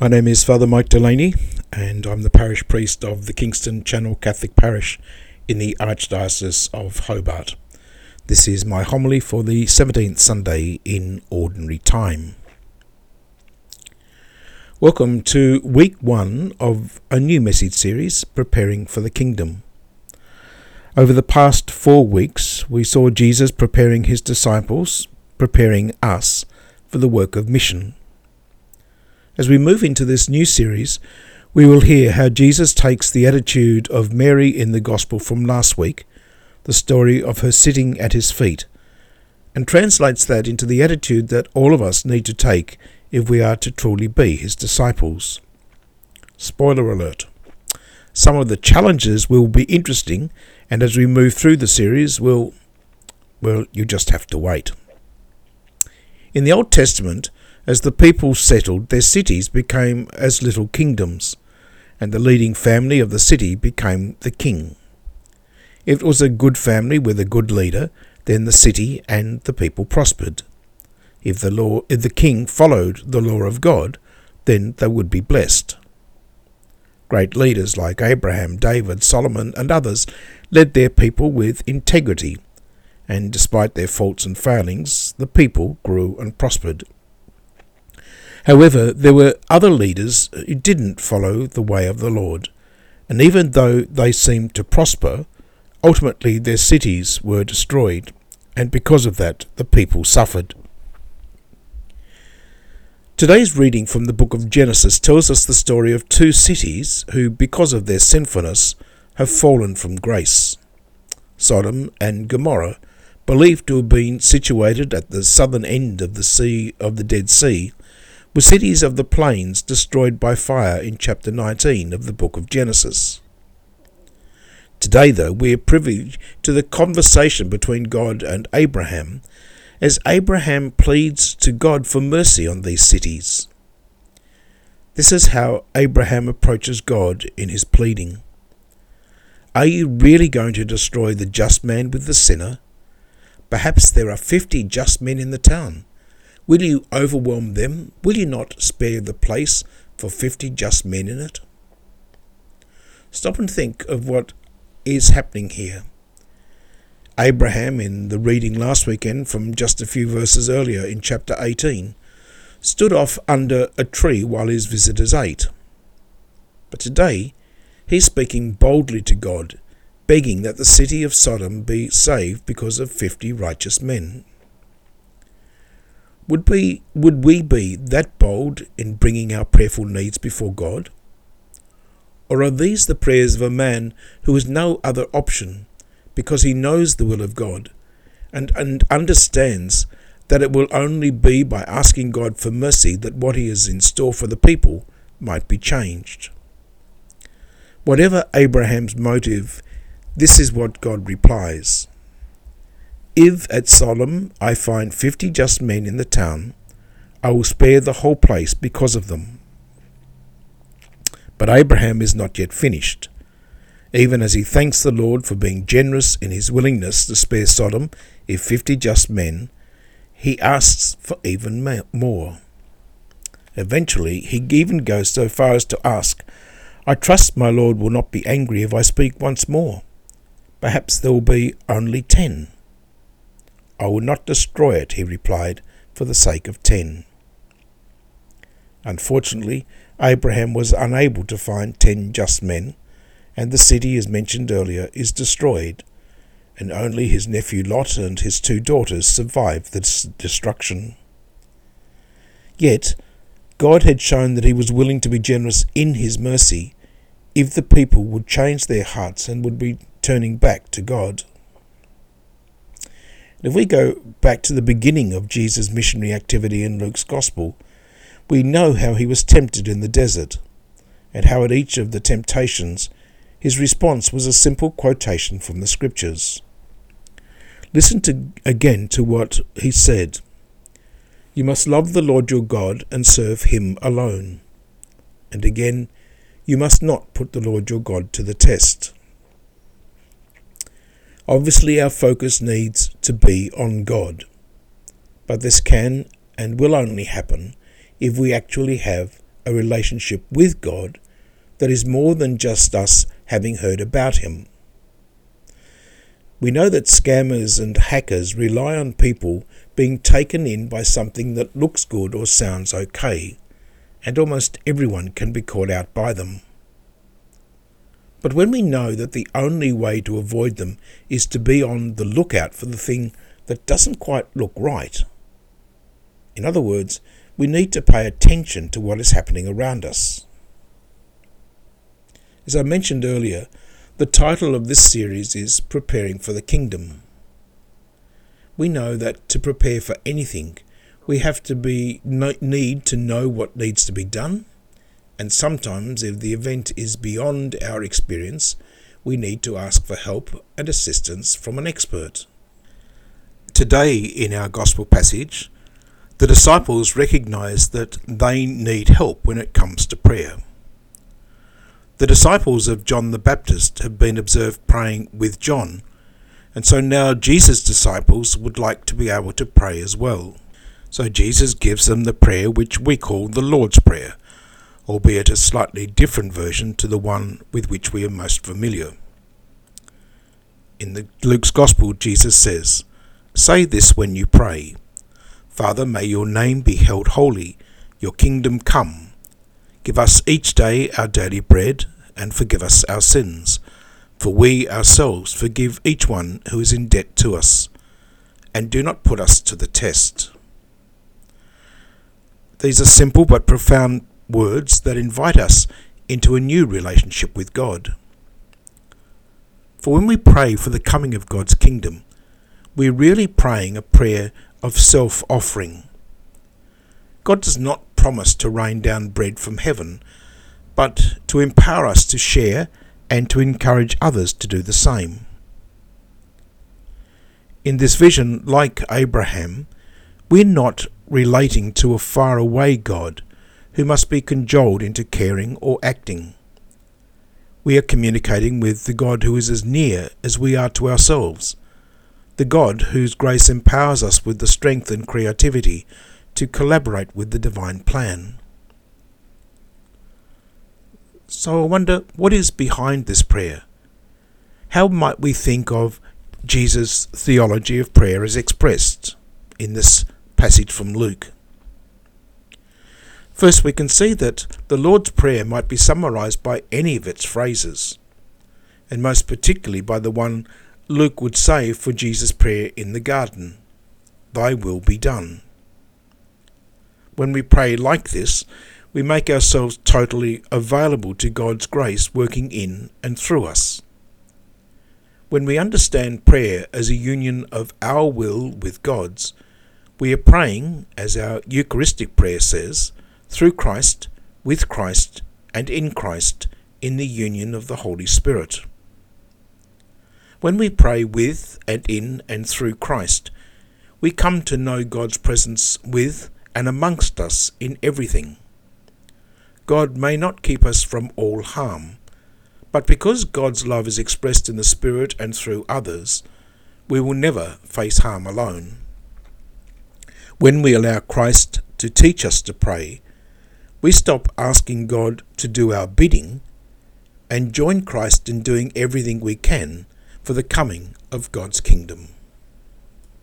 My name is Father Mike Delaney, and I'm the parish priest of the Kingston Channel Catholic Parish in the Archdiocese of Hobart. This is my homily for the 17th Sunday in Ordinary Time. Welcome to week one of a new message series, Preparing for the Kingdom. Over the past four weeks, we saw Jesus preparing his disciples, preparing us for the work of mission. As we move into this new series, we will hear how Jesus takes the attitude of Mary in the Gospel from last week, the story of her sitting at his feet, and translates that into the attitude that all of us need to take if we are to truly be his disciples. Spoiler alert. Some of the challenges will be interesting, and as we move through the series, we'll, well, you just have to wait. In the Old Testament, as the people settled, their cities became as little kingdoms, and the leading family of the city became the king. If it was a good family with a good leader, then the city and the people prospered. If the law if the king followed the law of God, then they would be blessed. Great leaders like Abraham, David, Solomon, and others led their people with integrity, and despite their faults and failings, the people grew and prospered. However, there were other leaders who didn't follow the way of the Lord, and even though they seemed to prosper, ultimately their cities were destroyed, and because of that the people suffered. Today's reading from the book of Genesis tells us the story of two cities who, because of their sinfulness, have fallen from grace. Sodom and Gomorrah, believed to have been situated at the southern end of the sea of the Dead Sea, were cities of the plains destroyed by fire in chapter 19 of the book of Genesis. Today, though, we are privy to the conversation between God and Abraham as Abraham pleads to God for mercy on these cities. This is how Abraham approaches God in his pleading. Are you really going to destroy the just man with the sinner? Perhaps there are fifty just men in the town. Will you overwhelm them? Will you not spare the place for fifty just men in it? Stop and think of what is happening here. Abraham, in the reading last weekend from just a few verses earlier in chapter 18, stood off under a tree while his visitors ate. But today, he's speaking boldly to God, begging that the city of Sodom be saved because of fifty righteous men. Would we, would we be that bold in bringing our prayerful needs before God? Or are these the prayers of a man who has no other option because he knows the will of God and, and understands that it will only be by asking God for mercy that what he has in store for the people might be changed? Whatever Abraham's motive, this is what God replies. If at Sodom I find fifty just men in the town, I will spare the whole place because of them. But Abraham is not yet finished. Even as he thanks the Lord for being generous in his willingness to spare Sodom if fifty just men, he asks for even more. Eventually, he even goes so far as to ask, I trust my Lord will not be angry if I speak once more. Perhaps there will be only ten. I will not destroy it, he replied, for the sake of ten. Unfortunately, Abraham was unable to find ten just men, and the city, as mentioned earlier, is destroyed, and only his nephew Lot and his two daughters survived the destruction. Yet, God had shown that he was willing to be generous in his mercy if the people would change their hearts and would be turning back to God. If we go back to the beginning of Jesus' missionary activity in Luke's Gospel, we know how he was tempted in the desert, and how at each of the temptations his response was a simple quotation from the Scriptures. Listen to, again to what he said You must love the Lord your God and serve him alone. And again, you must not put the Lord your God to the test. Obviously, our focus needs to be on God. But this can and will only happen if we actually have a relationship with God that is more than just us having heard about Him. We know that scammers and hackers rely on people being taken in by something that looks good or sounds okay, and almost everyone can be caught out by them. But when we know that the only way to avoid them is to be on the lookout for the thing that doesn't quite look right, in other words, we need to pay attention to what is happening around us. As I mentioned earlier, the title of this series is Preparing for the Kingdom. We know that to prepare for anything, we have to be need to know what needs to be done, and sometimes if the event is beyond our experience, we need to ask for help and assistance from an expert. Today in our gospel passage, the disciples recognize that they need help when it comes to prayer. The disciples of John the Baptist have been observed praying with John, and so now Jesus' disciples would like to be able to pray as well. So Jesus gives them the prayer which we call the Lord's Prayer, albeit a slightly different version to the one with which we are most familiar. In the Luke's Gospel, Jesus says, Say this when you pray. Father, may your name be held holy, your kingdom come. Give us each day our daily bread, and forgive us our sins, for we ourselves forgive each one who is in debt to us. And do not put us to the test. These are simple but profound words that invite us into a new relationship with God. For when we pray for the coming of God's kingdom, we're really praying a prayer of self offering. God does not promise to rain down bread from heaven, but to empower us to share and to encourage others to do the same. In this vision, like Abraham, we're not relating to a far-away God who must be cajoled into caring or acting. We are communicating with the God who is as near as we are to ourselves, the God whose grace empowers us with the strength and creativity to collaborate with the divine plan. So I wonder what is behind this prayer? How might we think of Jesus' theology of prayer as expressed in this passage from Luke? First, we can see that the Lord's Prayer might be summarized by any of its phrases, and most particularly by the one Luke would say for Jesus' prayer in the garden Thy will be done. When we pray like this, we make ourselves totally available to God's grace working in and through us. When we understand prayer as a union of our will with God's, we are praying, as our Eucharistic prayer says, through Christ, with Christ, and in Christ, in the union of the Holy Spirit. When we pray with and in and through Christ, we come to know God's presence with and amongst us in everything. God may not keep us from all harm, but because God's love is expressed in the Spirit and through others, we will never face harm alone. When we allow Christ to teach us to pray, we stop asking God to do our bidding and join Christ in doing everything we can for the coming of God's kingdom.